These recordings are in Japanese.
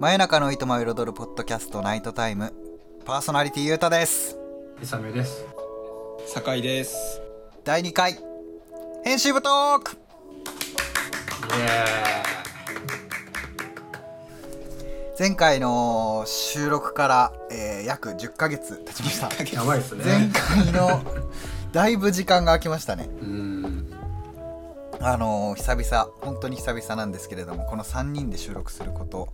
真夜中のいとまを彩るポッドキャストナイトタイムパーソナリティゆうたですイサミュです。酒井です第2回編集部トークイ前回の収録から、えー約10ヶ月経ちました。やばいですね。前回のだいぶ時間が空きましたねうん。あのー久々本当に久々なんですけれどもこの3人で収録すること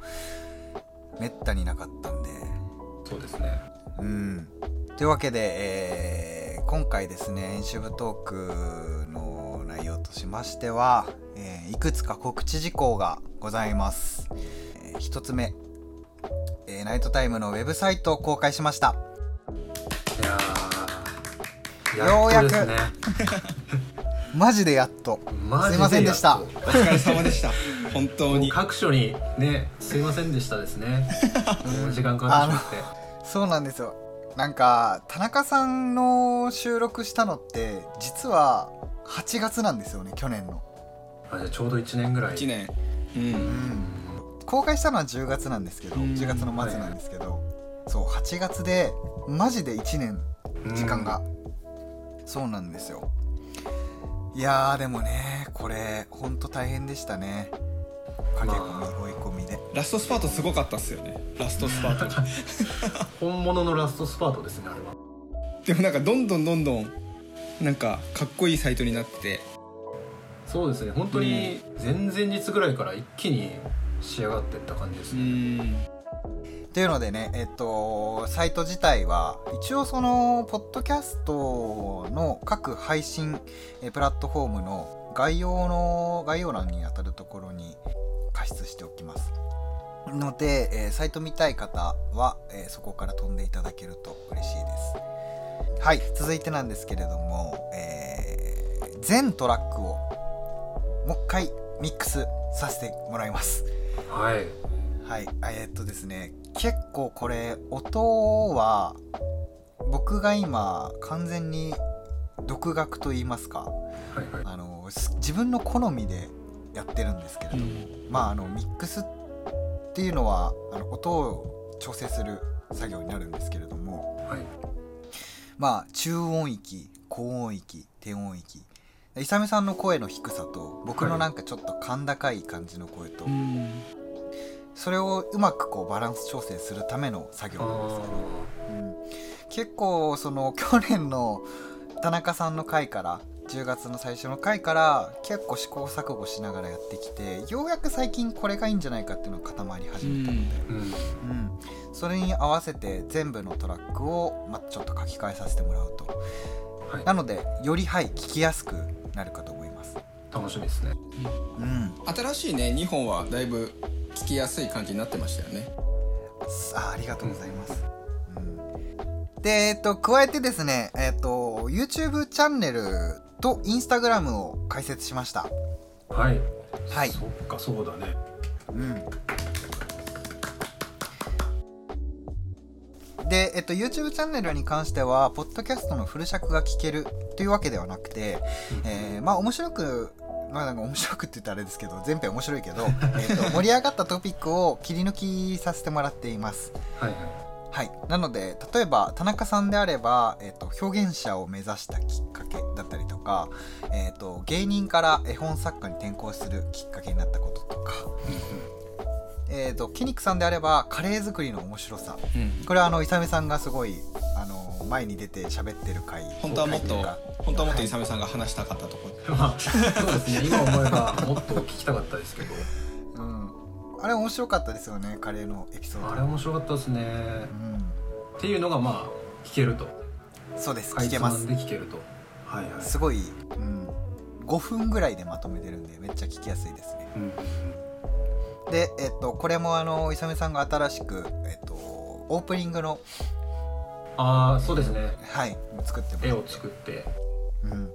めったになかったんでそうですね。うんというわけで、えー今回ですね編集部トークの内容としましては、えーいくつか告知事項がございます、え1つ目、えーナイトタイムのウェブサイトを公開しましたいやー。ようやく。マジでやっと。すいませんでした。お疲れ様でした。本当に。と各所にね、すいませんでしたですね。時間かかってしまって。そうなんですよ。なんか田中さんの収録したのって実は8月なんですよね去年の。あじゃあちょうど1年ぐらい。1年。ううん。ん公開したのは10月なんですけどうん。10月の末なんですけど、そう8月でマジで1年うん時間が、そうなんですよいやーでもねこれほんと大変でしたね駆け込み、まあ追い込みでラストスパートすごかったっすよねラストスパート 本物のラストスパートですね、あれは。でもなんかどんどんどんどんなんかかっこいいサイトになっててそうですね。本当に前々日ぐらいから一気に仕上がってった感じですうね。んっていうのでねえっとサイト自体は一応そのポッドキャストの各配信えプラットフォームの概要の概要欄にあたるところに加筆しておきます。ので、えーサイト見たい方は、えーそこから飛んでいただけると嬉しいです。はい続いてなんですけれども、えー全トラックをもう一回ミックスさせてもらいます。はい。はい、えーっとですね結構これ音は僕が今完全に独学と言いますかはいはい。あのす自分の好みでやってるんですけれども、まああのミックスっていうのはあの音を調整する作業になるんですけれどもはい。まあ中音域高音域低音域イサメさんの声の低さと僕のなんかちょっと甲高い感じの声と、うんそれをうまくこうバランス調整するための作業なんですけど、うん、結構その去年の田中さんの回から10月の最初の回から結構試行錯誤しながらやってきてようやく最近これがいいんじゃないかっていうのが固まり始めたので、うん。うんそれに合わせて全部のトラックを、まあ、ちょっと書き換えさせてもらうとはい。なのでよりはい聞きやすくなるかと思います。楽しみですね。うん、新しいね2本はだいぶ聞きやすい感じになってましたよねあありがとうございます。うんで、えっと、加えてですね、えっと、YouTube チャンネルと Instagram を開設しました。はい。はいそっか、そうだね。うん。で、えっと、YouTube チャンネルに関しては、ポッドキャストのフル尺が聞けるというわけではなくて、えーまあ、面白く、まあ、なんか面白くって言ったらあれですけど、全編面白いけど、えっと、盛り上がったトピックを切り抜きさせてもらっています。はいはい。はい、なので例えば田中さんであれば、えー、と表現者を目指したきっかけだったりとか、えー、と芸人から絵本作家に転向するきっかけになったこととか、えー、とケニックさんであればカレー作りの面白さ。うん。これはあのイサメさんがすごい前に出て喋ってる回本当はもっと本当はもっとイサメさんが話したかったところ まあ、そうですね。今思えばもっと聞きたかったですけど。うん、あれ面白かったですよねカレーのエピソードあれ面白かったですね。っていうのがまあ聞けると。うん、そうです聞けますで聞けると。はいはい。すごい、うん、5分ぐらいでまとめてるんでめっちゃ聞きやすいですねうん。で、えっと、これもあのイサメさんが新しく、えっと、オープニングの、ああ、そうですね。はい、作っても絵を作って。うん、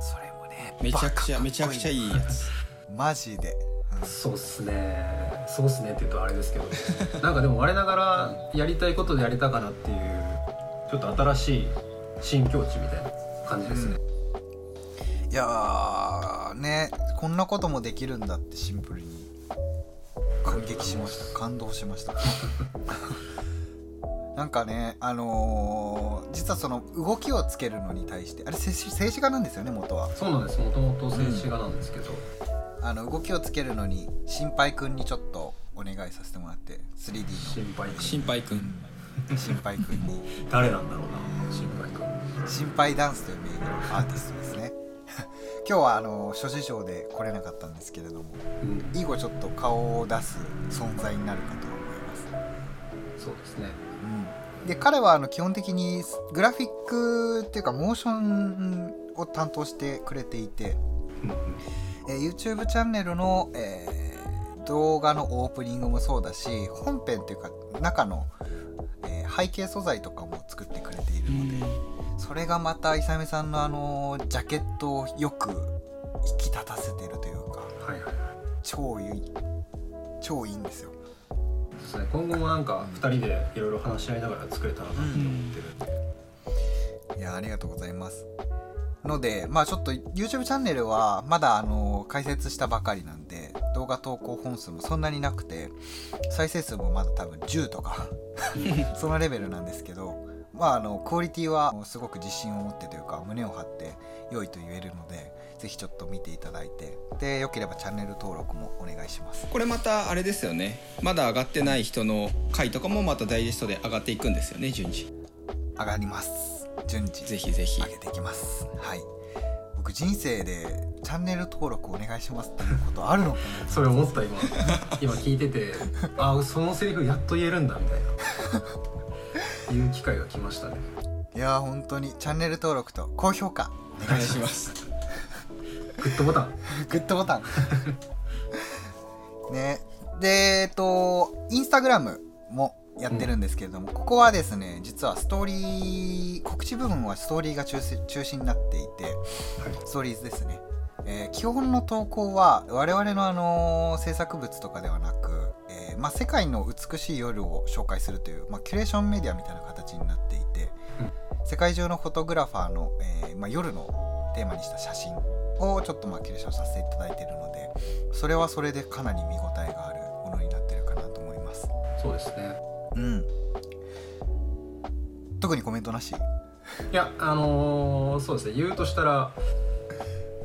それもねめちゃくちゃめちゃくちゃいいやつ。マジで、そうっすね。そうっすねって言うとあれですけど。なんかでも我ながらやりたいことでやりたかなっていう、ちょっと新しい新境地みたいな感じですね。うん。いやーねこんなこともできるんだってシンプルに感激しました。感動しました なんかねあのー実はその動きをつけるのに対してあれ静止画なんですよね元は。そうなんです。もともと静止画なんですけど、あの動きをつけるのに心配くんにちょっとお願いさせてもらって 3D 心配君。心配くん。の心配くんに。誰なんだろうな心配君。心配ダンスという名義のアーティストですね。今日はあの諸事情で来れなかったんですけれどもうん。以後ちょっと顔を出す存在になるかと思います。そうですね。うん、で彼はあの基本的にグラフィックっていうかモーションを担当してくれていて、えー YouTube チャンネルの、えー動画のオープニングもそうだし本編っていうか中の、えー背景素材とかも作ってくれているので、それがまたイサミさんのあのジャケットをよく引き立たせてるというかはいはいはい超いい超いいんですよ。ですね今後もなんか2人でいろいろ話し合いながら作れたらなって思ってるんで、いやありがとうございます。のでまあちょっと YouTube チャンネルはまだあの開設したばかりなんで動画投稿本数もそんなになくて再生数もまだ多分10とか そのレベルなんですけどまああのクオリティはすごく自信を持ってというか胸を張って良いと言えるのでぜひちょっと見ていただいてでよければチャンネル登録もお願いします。これまたあれですよね。まだ上がってない人の回とかもまたダイジェストで上がっていくんですよね順次。上がります。順次ぜひぜひ。上げていきます。はい。僕人生でチャンネル登録お願いしますっていうことあるのかな？それ思った今。今聞いててあそのセリフやっと言えるんだみたいないう機会が来ましたね。いやー本当にチャンネル登録と高評価おお願いします。す グッドボタン。グッドボタン。ね。でえっとインスタグラムもやってるんですけれども、ここはですね実はストーリー告知部分はストーリーが中心中心になっていてはい。ストーリーズですね、えー基本の投稿は我々の、あのー制作物とかではなく、えーまあ、世界の美しい夜を紹介するという、まあ、キュレーションメディアみたいな形になっていて、世界中のフォトグラファーの、えーまあ、夜のテーマにした写真をちょっとまあキュレーションさせていただいているのでそれはそれでかなり見応えがあるものになってるかなと思います。そうですね。うん。特にコメントなし？いやあのーそうですね。言うとしたら、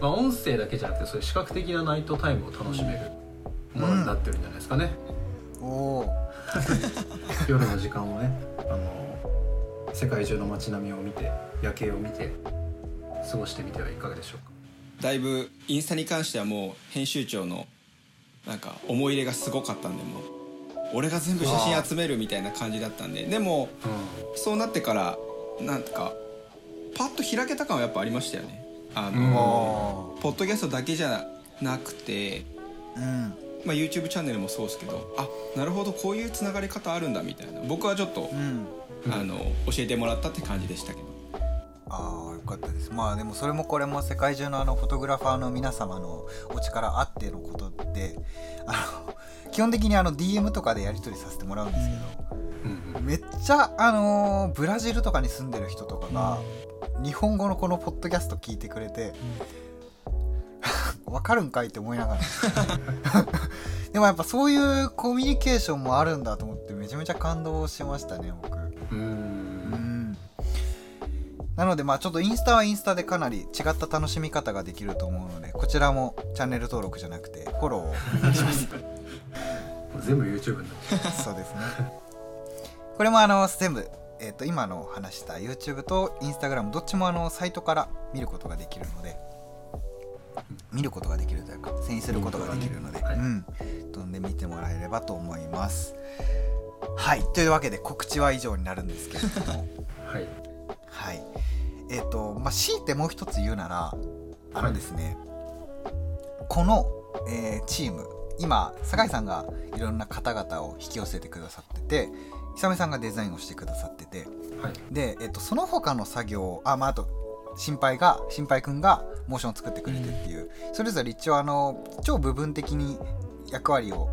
まあ、音声だけじゃなくてそういう視覚的なナイトタイムを楽しめるものになってるんじゃないですかね、おお夜の時間をね、あのー世界中の街並みを見て夜景を見て過ごしてみてはいかがでしょうか。だいぶインスタに関してはもう編集長のなんか思い入れがすごかったんでもう俺が全部写真集めるみたいな感じだったんででもうそうなってからなんかパッと開けた感はやっぱありましたよね。あうん。の、おポッドキャストだけじゃなくて、うんまあ、YouTube チャンネルもそうですけどあなるほどこういうつながり方あるんだみたいな。僕はちょっと、うん。うんあの教えてもらったって感じでしたけど。ああよかったです。まあでもそれもこれも世界中のあのフォトグラファーの皆様のお力あってのことであの基本的にあの DM とかでやり取りさせてもらうんですけど、んうんめっちゃあのーブラジルとかに住んでる人とかが、日本語のこのポッドキャスト聞いてくれて、わかるんかいって思いながら。でもやっぱそういうコミュニケーションもあるんだと思ってめちゃめちゃ感動しましたね僕。ううん。んなのでまあちょっとインスタはインスタでかなり違った楽しみ方ができると思うのでこちらもチャンネル登録じゃなくてフォローをお願いします。全部 YouTube になそうですね。これもあの全部、えー、と今の話した YouTube と Instagram どっちもあのサイトから見ることができるので見ることができるというか遷移することができるので、はい。うん。飛んで見てもらえればと思います。はい。というわけで告知は以上になるんですけれども。う はい。はい。えっ、とまあ強いてもう一つ言うならあのですね、この、えーチーム今酒井さんがいろんな方々を引き寄せてくださってて久米さんがデザインをしてくださっててはい。で、えっとその他の作業あまああと心配が心配くんがモーションを作ってくれてっていう、それぞれ一応あの超部分的に役割を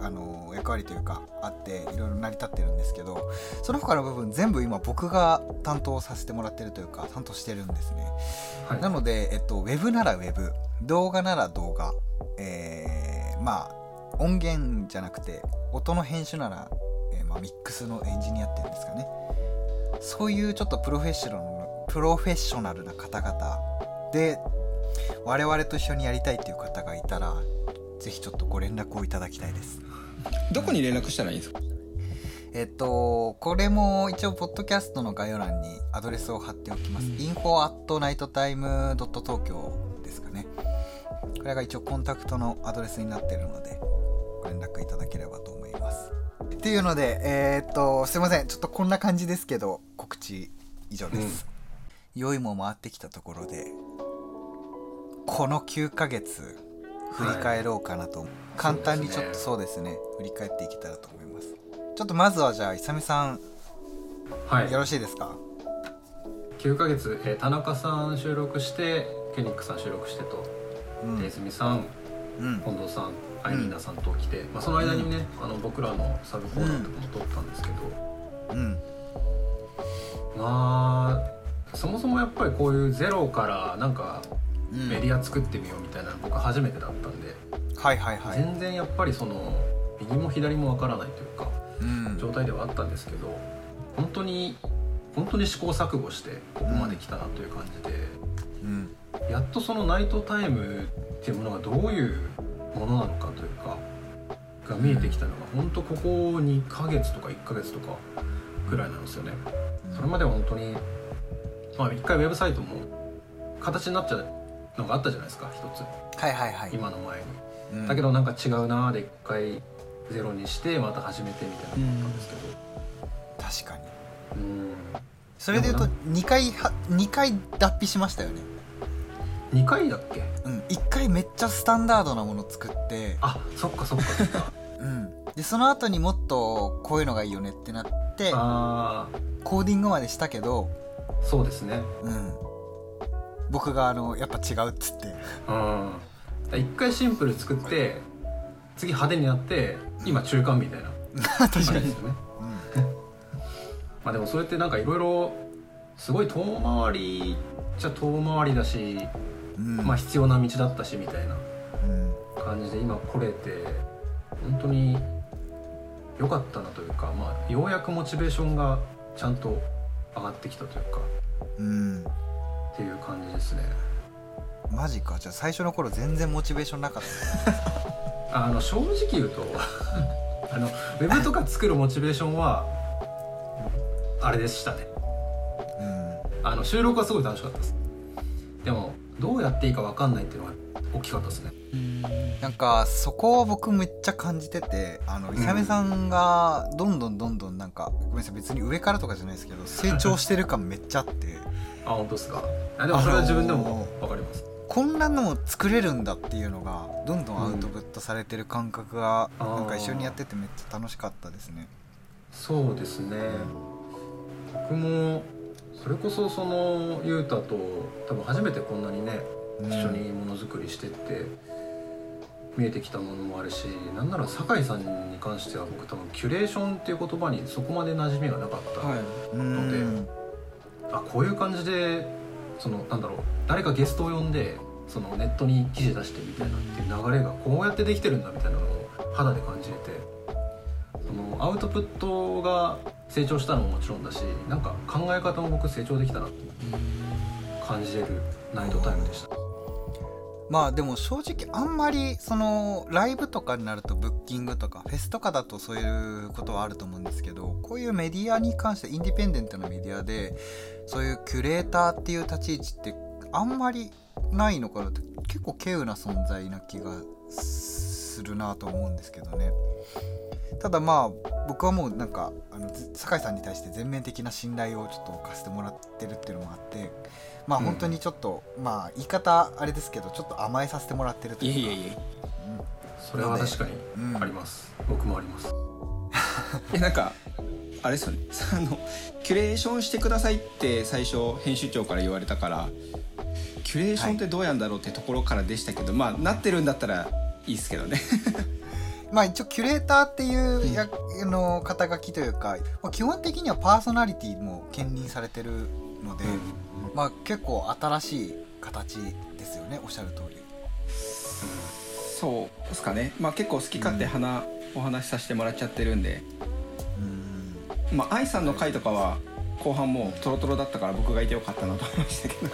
あの役割というかあっていろいろ成り立ってるんですけどその他の部分全部今僕が担当させてもらってるというか担当してるんですね。はい。なので、えっと、ウェブならウェブ動画なら動画、えーまあ音源じゃなくて音の編集なら、えーまあ、ミックスのエンジニアっていうんですかね。そういうちょっとプロフェッショナルなプロフェッショナルな方々で我々と一緒にやりたいっていう方がいたらぜひちょっとご連絡をいただきたいです。どこに連絡したらいいんですか？えっとこれも一応ポッドキャストの概要欄にアドレスを貼っておきます、うん。info at nighttime.tokyo ですかね。これが一応コンタクトのアドレスになっているのでご連絡いただければと思います。っていうのでえーっとすいません。ちょっとこんな感じですけど告知以上です、良いも回ってきたところでこの9ヶ月振り返ろうかなと、簡単にちょっとそうですね。振り返っていけたらと思います。ちょっとまずはじゃあいさみさんはい。よろしいですか、9ヶ月、えー田中さん収録してケニックさん収録してとうん。手泉さんうん。近藤さんアイリーナさんと来て、まあ、その間にね、あの僕らのサブコーナーとかも撮ったんですけど、うん。まあそもそもやっぱりこういうゼロからなんかうん。メディア作ってみようみたいなの僕初めてだったんで、はいはいはい。全然やっぱりその右も左もわからないというかうん。状態ではあったんですけど本当に本当に試行錯誤してここまで来たなという感じで、うん。やっとそのナイトタイムっていうものがどういうものなのかというかが見えてきたのが本当ここ2ヶ月とか1ヶ月とかぐらいなんですよね。それまでは本当にまあ一回ウェブサイトも形になっちゃうのがあったじゃないですか一つ。はいはいはい。今の前に。うん。だけどなんか違うなーで一回ゼロにしてまた始めてみたいなのったんですけど。確かに。うん。それで言うとで2回は2回脱皮しましたよね。2回だっけ？うん。1回めっちゃスタンダードなもの作って。あそっかそっかそっか。うん。でその後にもっとこういうのがいいよねってなってあコーディングまでしたけどあそうですね。うん。僕があのやっぱ違うっつって。うん。一回シンプル作って次派手になって今中間みたいな。確感じですよね。うん。まあでもそれってなんかいろいろすごい遠回りじゃ遠回りだし、うん。まあ必要な道だったしみたいなうん。感じで今来れて本当に良かったなというか、まあ、ようやくモチベーションがちゃんと上がってきたというかうん。っていう感じですね。マジか。じゃあ最初の頃全然モチベーションなかった。あの正直言うと あのウェブとか作るモチベーションはあれでしたね。うん。あの収録はすごい楽しかったです。でもどうやっていいか分かんないっていうのが大きかったですね。なんかそこを僕めっちゃ感じててあのん。イサメさんがどんどんどんどんなんかごめんなさい別に上からとかじゃないですけど成長してる感めっちゃあって。あ本当ですか？あでもそれは自分でも分かります、こんなのも作れるんだっていうのがどんどんアウトプットされてる感覚がうん。なんか一緒にやっててめっちゃ楽しかったですね。そうですね。僕もそれこそそのゆうたと多分初めてこんなにねうん一緒にものづくりしてって見えてきたものもあるしなんなら酒井さんに関しては僕多分キュレーションっていう言葉にそこまで馴染みがなかった、のであこういう感じでそのなんだろう誰かゲストを呼んでそのネットに記事出してみたいなっていう流れがこうやってできてるんだみたいなのを肌で感じれてそのアウトプットが成長したのももちろんだしなんか考え方も僕成長できたなって感じれるナイトタイムでした。まあでも正直あんまりそのライブとかになるとブッキングとかフェスとかだとそういうことはあると思うんですけどこういうメディアに関してインディペンデントなメディアでそういうキュレーターっていう立ち位置ってあんまりないのかなって結構稀有な存在な気がするなと思うんですけどね。ただまあ僕はもうなんかあの酒井さんに対して全面的な信頼をちょっと置かせてもらってるっていうのもあってまあうん。本当にちょっと、まあ言い方あれですけどちょっと甘えさせてもらってるというか。いえいえいえ。それは確かにうん。あります、僕もあります。いやなんかあれですよね。あのキュレーションしてくださいって最初編集長から言われたからキュレーションってどうやんだろうってところからでしたけど、まあなってるんだったらいいですけどねまあ一応キュレーターっていうや、あの肩書きというか、まあ、基本的にはパーソナリティも兼任されてるので、まあ結構新しい形ですよねおっしゃる通り。そうですかね。まあ結構好き勝手話、お話しさせてもらっちゃってるんで。うん。まあ愛さんの回とかは後半もうトロトロだったから僕がいてよかったなと思いましたけど。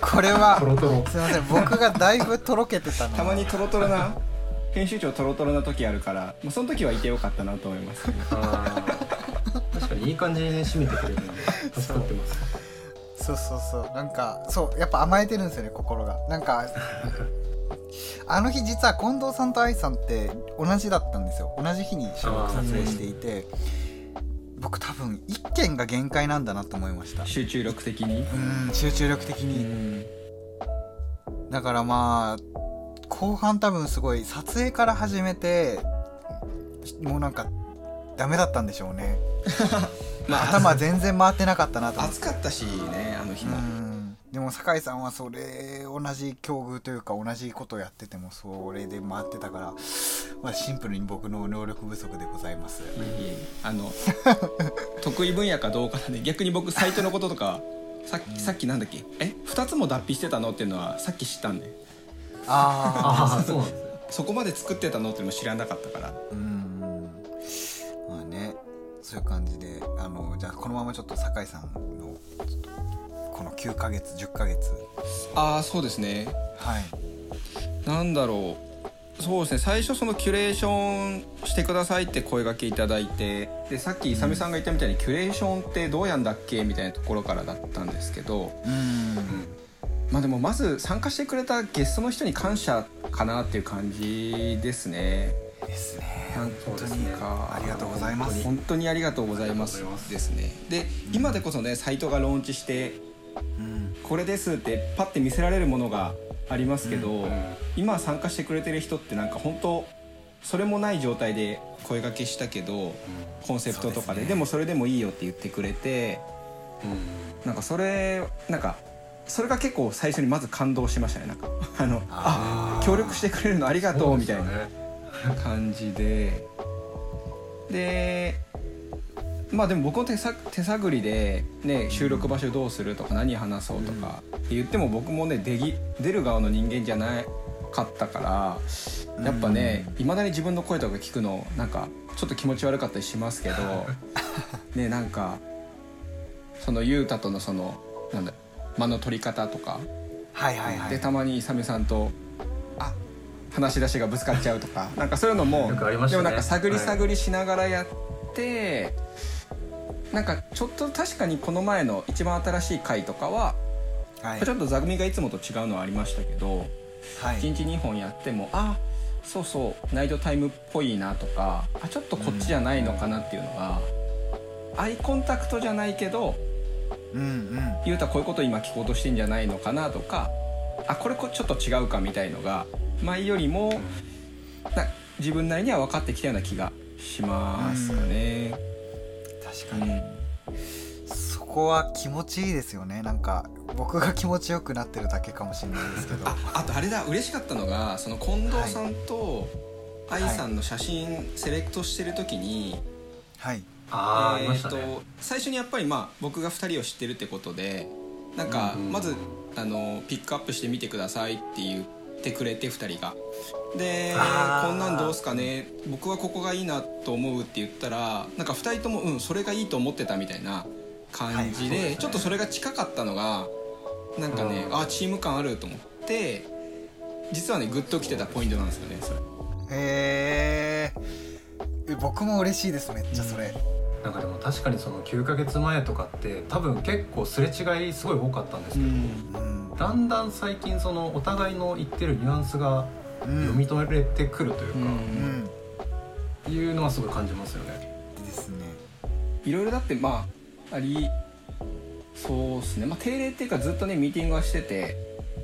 これはすいません僕がだいぶとろけてたのたまにトロトロな編集長トロトロな時あるからもうその時はいてよかったなと思います。けどあー確かに。いい感じにね締めてくれるんで助かってます。そうそうそう。なんかそう。やっぱ甘えてるんですよね心が。なんか あの日実は近藤さんと愛さんって同じだったんですよ。同じ日に収録撮影していて。僕多分一件が限界なんだなと思いました。集中力的に？うん集中力的うにん。だからまあ後半多分すごい撮影から始めてもうなんかダメだったんでしょうね。まあ頭全然回ってなかったなと思って。暑かったしねあの日も。うん。でも酒井さんはそれ同じ境遇というか同じことをやっててもそれで回ってたから、まあ、シンプルに僕の能力不足でございます。いえいえあの 得意分野かどうかなんで逆に僕サイトのこととかさっきさっきなんだっけ？え？2つも脱皮してたの？っていうのはさっき知ったんであああそうなんですね。そこまで作ってたのっていうのも知らなかったから。あうん。まあねそういう感じであのじゃあこのままちょっと酒井さんのこの9ヶ月10ヶ月。ああそうですね。はい。なんだろう。そうですね。最初そのキュレーションしてくださいって声掛けいただいてでさっき勇さんが言ったみたいにキュレーションってどうやんだっけみたいなところからだったんですけどうんまあでもまず参加してくれたゲストの人に感謝かなっていう感じですね。ですね。なん本当にそうですねありがとうございます。本当にありがとうございます。です。ねで今でこそねサイトがローンチしてうん。これですってパッて見せられるものがありますけど、うん今参加してくれてる人ってなんか本当それもない状態で声掛けしたけどコンセプトとかでですね。でもそれでもいいよって言ってくれてうん。なんかそれなんかそれが結構最初にまず感動しましたね。なんかあのあ協力してくれるのありがとうみたいな感じで。でまあでも僕の手探りで、ね、収録場所どうするとか何話そうとかって言っても僕もね出ぎ出る側の人間じゃなかったからやっぱねいまだに自分の声とか聞くのなんかちょっと気持ち悪かったりしますけど ねなんかその雄太とのそのなんだ間の取り方とか。はいはいはい。でたまに勇さんとあ話し出しがぶつかっちゃうとか。なんかそういうのもでもなんか探り探りしながらやって、なんかちょっと確かにこの前の一番新しい回とかは、はい。ちょっと座組がいつもと違うのはありましたけど、はい。1日2本やってもあそうそうナイトタイムっぽいなとかあちょっとこっちじゃないのかなっていうのが、アイコンタクトじゃないけどうんうん。ゆうたこういうこと今聞こうとしてんじゃないのかなとかあこれこちょっと違うかみたいのが前よりもな自分なりには分かってきたような気がしますかね。確かに、そこは気持ちいいですよね。なんか僕が気持ちよくなってるだけかもしれないですけど。ああとあれだ嬉しかったのがその近藤さんと愛さんの写真セレクトしてる時に、はい。あーえーとね最初にやっぱりまあ僕が2人を知ってるってことでなんかうんうん。まずあのピックアップしてみてくださいって言ってくれて2人が。でこんなんどうすかね。僕はここがいいなと思うって言ったらなんか2人ともうんそれがいいと思ってたみたいな感じはいで,、ね。ちょっとそれが近かったのがなんかね、うん。あチーム感あると思って実はねグッときてたポイントなんですよねそれ。へえ僕も嬉しいですめっちゃそれ、なんかでも確かにその9ヶ月前とかって多分結構すれ違いすごい多かったんですけど、うん。だんだん最近そのお互いの言ってるニュアンスがうん。読み取れてくるというか、うん。うんいうのはすごい感じますよね。ですね。いろいろだってまあありそうですね。まあ定例っていうかずっとねミーティングはしてて、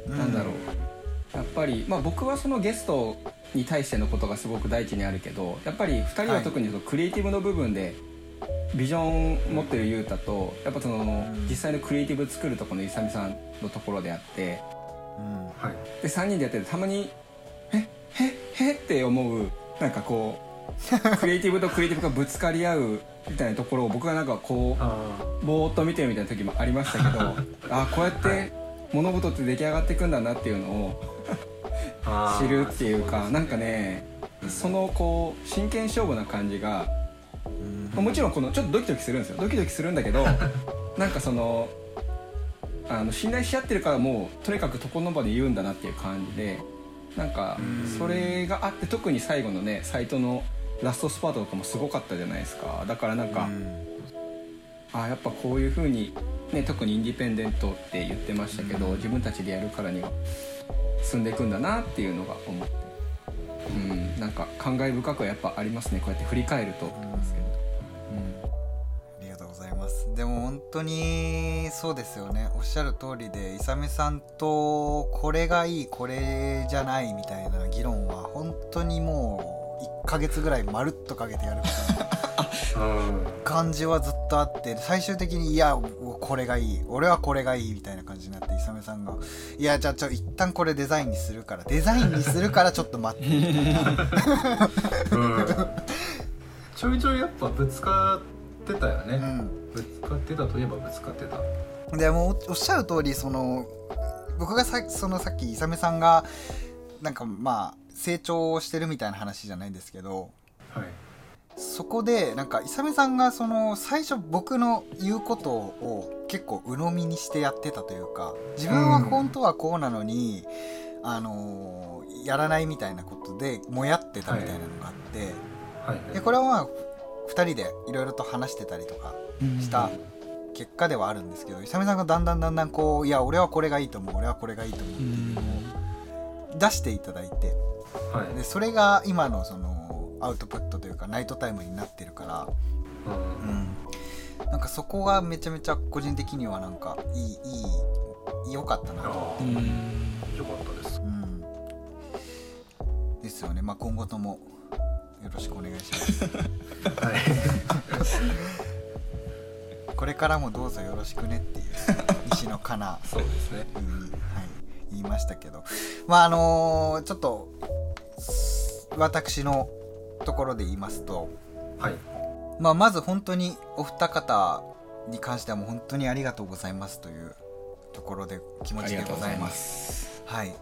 なんだろう。やっぱりまあ僕はそのゲストに対してのことがすごく第一にあるけどやっぱり2人は特にそのクリエイティブの部分でビジョン持ってる雄太とやっぱそのん。実際のクリエイティブ作るところの勇さんのところであってうん。はい、で3人でやっててたまに「えええって思うなんかこう クリエイティブとクリエイティブがぶつかり合うみたいなところを僕がなんかこう あぼーっと見てるみたいな時もありましたけど あこうやって物事って出来上がっていくんだなっていうのを知るっていうかなんかねそのこう真剣勝負な感じがまあもちろんこのちょっとドキドキするんですよ。ドキドキするんだけど なんかそのあの信頼し合ってるからもうとにかく床の場で言うんだなっていう感じでなんかそれがあって特に最後のねサイトのラストスパートとかもすごかったじゃないですか。だからなんか、ああやっぱこういう風にね特にインディペンデントって言ってましたけど、自分たちでやるからには進んでいくんだなっていうのが思って。うん。なんか感慨深くはやっぱありますね。こうやって振り返ると思うんですけど。ます。でも本当にそうですよね。おっしゃる通りでイサメさんとこれがいいこれじゃないみたいな議論は本当にもう1ヶ月ぐらいまるっとかけてやるみたいな うん。感じはずっとあって最終的にいやこれがいい俺はこれがいいみたいな感じになってイサメさんが。いやじゃあちょ一旦これデザインにするからデザインにするからちょっと待って。みたいなうん。ちょいちょいやっぱぶつかってたよね、うん。ぶつかってたといえばぶつかってた。でもおおっしゃる通りその僕がさそのさっきイサメさんがなんかまあ成長してるみたいな話じゃないですけどはい。そこでなんかイサメさんがその最初僕の言うことを結構鵜呑みにしてやってたというか自分は本当はこうなのに、あのーやらないみたいなことでもやってたみたいなのがあって、はい。でこれはまあ2人でいろいろと話してたりとかした結果ではあるんですけど、イサメさんがだんだんだんだんこういや俺はこれがいいと思う俺はこれがいいと思うっていうのを出していただいてはい。でそれが今のそのアウトプットというかナイトタイムになってるから、うん。うん、なんかそこがめちゃめちゃ個人的にはなんかいいいい良かったなと、あう。んあよかったです。うん、ですよね。まあ今後ともよろしくお願いします。はい。これからもどうぞよろしくねっていう西野カナそうですね。うん。はい、言いましたけど。まああのーちょっと私のところで言いますと、はい。まあ、まず本当にお二方に関してはもう本当にありがとうございますというところで気持あちでございございま。ますす。はい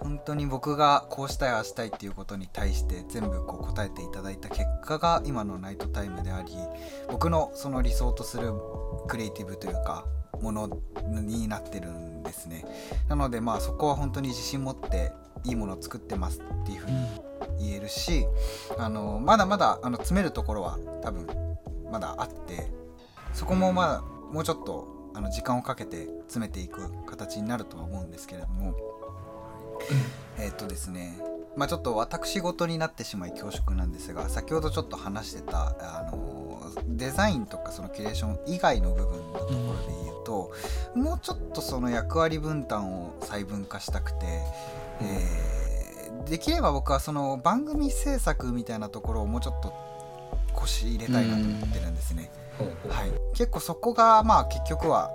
本当に僕がこうしたいああしたいっていうことに対して全部こう答えていただいた結果が今のナイトタイムであり僕のその理想とするクリエイティブというかものになってるんですね。なのでまあそこは本当に自信持っていいものを作ってますっていうふうに言えるしあのまだまだあの詰めるところは多分まだあってそこもまあもうちょっとあの時間をかけて詰めていく形になるとは思うんですけれどもえっ、とですねまあちょっと私事になってしまい恐縮なんですが先ほどちょっと話してたあのデザインとかそのキュレーション以外の部分のところで言うと、もうちょっとその役割分担を細分化したくて、えーできれば僕はその番組制作みたいなところをもうちょっと腰入れたいなと思ってるんですね。ほうほう。はい、結構そこがまあ結局は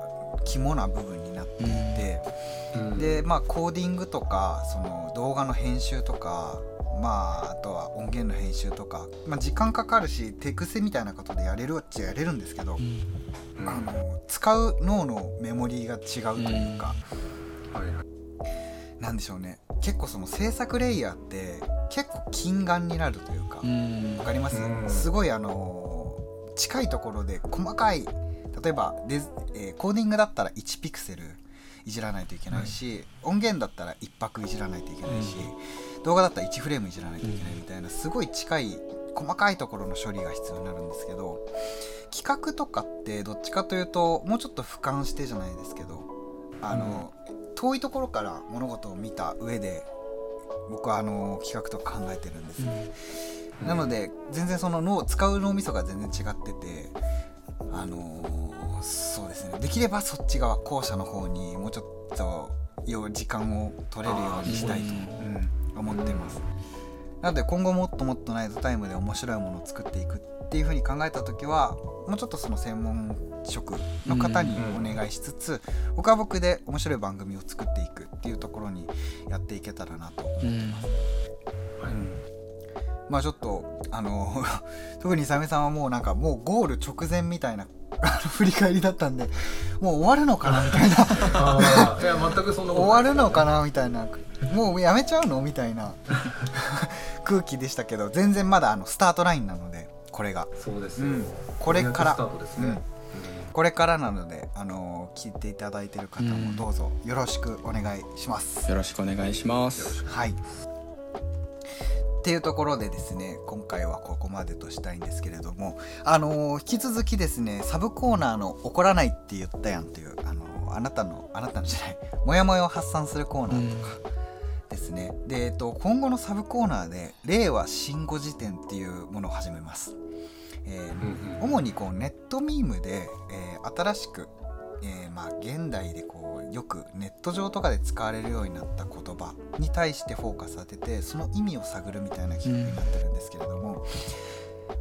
肝な部分になっていて、うんでまあコーディングとかその動画の編集とかまああとは音源の編集とか、まあ、時間かかるし手癖みたいなことでやれるっちゃやれるんですけど、うん。あの使う脳のメモリーが違うというか、はいはい。なんでしょうね。結構その制作レイヤーって結構近眼になるというか、うん。わかります、うん。すごいあの近いところで細かい例えばデズ、えーコーディングだったら1ピクセルいじらないといけないし、音源だったら1拍いじらないといけないし、動画だったら1フレームいじらないといけないみたいなすごい近い細かいところの処理が必要になるんですけど企画とかってどっちかというともうちょっと俯瞰してじゃないですけどあの、遠いところから物事を見た上で僕はあの企画とか考えてるんですね。なので全然その脳使う脳みそが全然違っててあのーそうですね。できればそっち側後者の方にもうちょっとよ時間を取れるようにしたいと、うん、思ってます。なので今後もっともっとナイトタイムで面白いものを作っていくっていうふうに考えた時はもうちょっとその専門職の方にお願いしつつ、僕は僕で面白い番組を作っていくっていうところにやっていけたらなと思ってます、まあちょっとあの 特にイサメさんはもうなんかもうゴール直前みたいな 振り返りだったんでもう終わるのかなみたいな。いや全くそんな終わるのかななみたいな。もうやめちゃうのみたいな。空気でしたけど全然まだあのスタートラインなのでこれが。そうですよ、うん。これから。スタートですね、うん。これからなのであの聞いていただいてる方もどうぞよろしくお願いします。よろしくお願いします。はいっていうところでですね今回はここまでとしたいんですけれどもあのー引き続きですねサブコーナーの「怒らないって言ったやん」というあのーあなたのあなたのじゃないモヤモヤを発散するコーナーとかですね、で、えっと、今後のサブコーナーで「令和新語辞典」っていうものを始めます。えー主にこうネットミームで、えー新しく、えーまあ、現代でこうよくネット上とかで使われるようになった言葉に対してフォーカス当ててその意味を探るみたいな企画になってるんですけれども、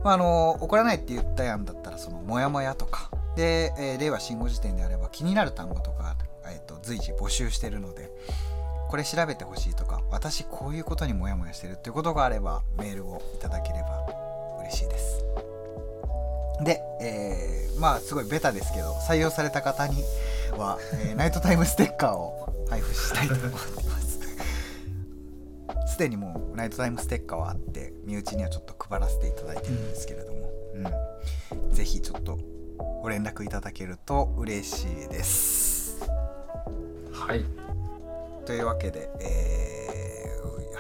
まあ、あの怒らないって言ったやんだったらそのモヤモヤとかで、えー令和新語辞典であれば気になる単語とか、えー、と随時募集してるのでこれ調べてほしいとか私こういうことにモヤモヤしてるっていうことがあればメールをいただければ嬉しいです。で、えーまあすごいベタですけど採用された方には、えー ナイトタイムステッカーを配布したいと思っています。すでにもうナイトタイムステッカーはあって身内にはちょっと配らせていただいてるんですけれども、うん、ぜひちょっとご連絡いただけると嬉しいです。はい。というわけで、えー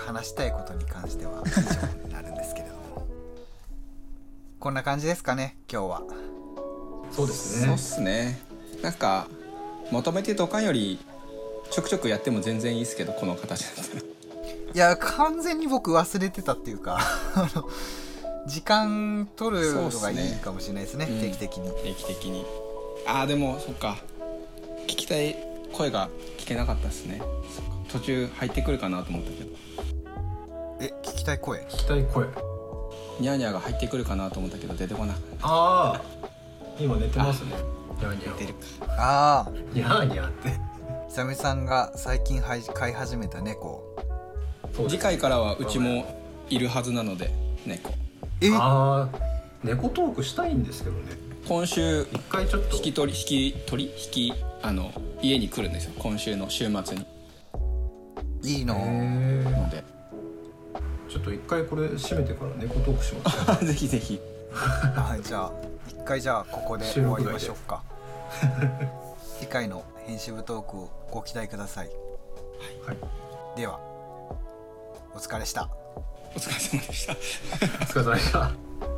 話したいことに関しては以上 こんな感じですかね今日は。そうですね。そうっすね。なんか求めてドカンよりちょくちょくやっても全然いいですけどこの形だったら。いや完全に僕忘れてたっていうか 時間取るのがいいかもしれないですねね定期的に、定期的に。ああでもそっか。聞きたい声が聞けなかったですね。途中入ってくるかなと思ったけど。え聞きたい声？聞きたい声ニャーニャーが入ってくるかなと思ったけど出てこなああ今寝てますね。ニャーニャた出るああニャーニャーって。久美さんが最近はい飼い始めた猫。次回からはうちもいるはずなので猫。え？ああ猫トークしたいんですけどね。今週一回ちょっと。引き取り引き取り？引きあの家に来るんですよ。今週の週末に。いいののでちょっと一回これ閉めてから猫トークします。ぜひぜひ。はいじゃあ一回じゃあここで 終わりましょうか。次回の編集部トークをご期待ください。はい。ではお疲れした。お疲れ様でした。お疲れ様でした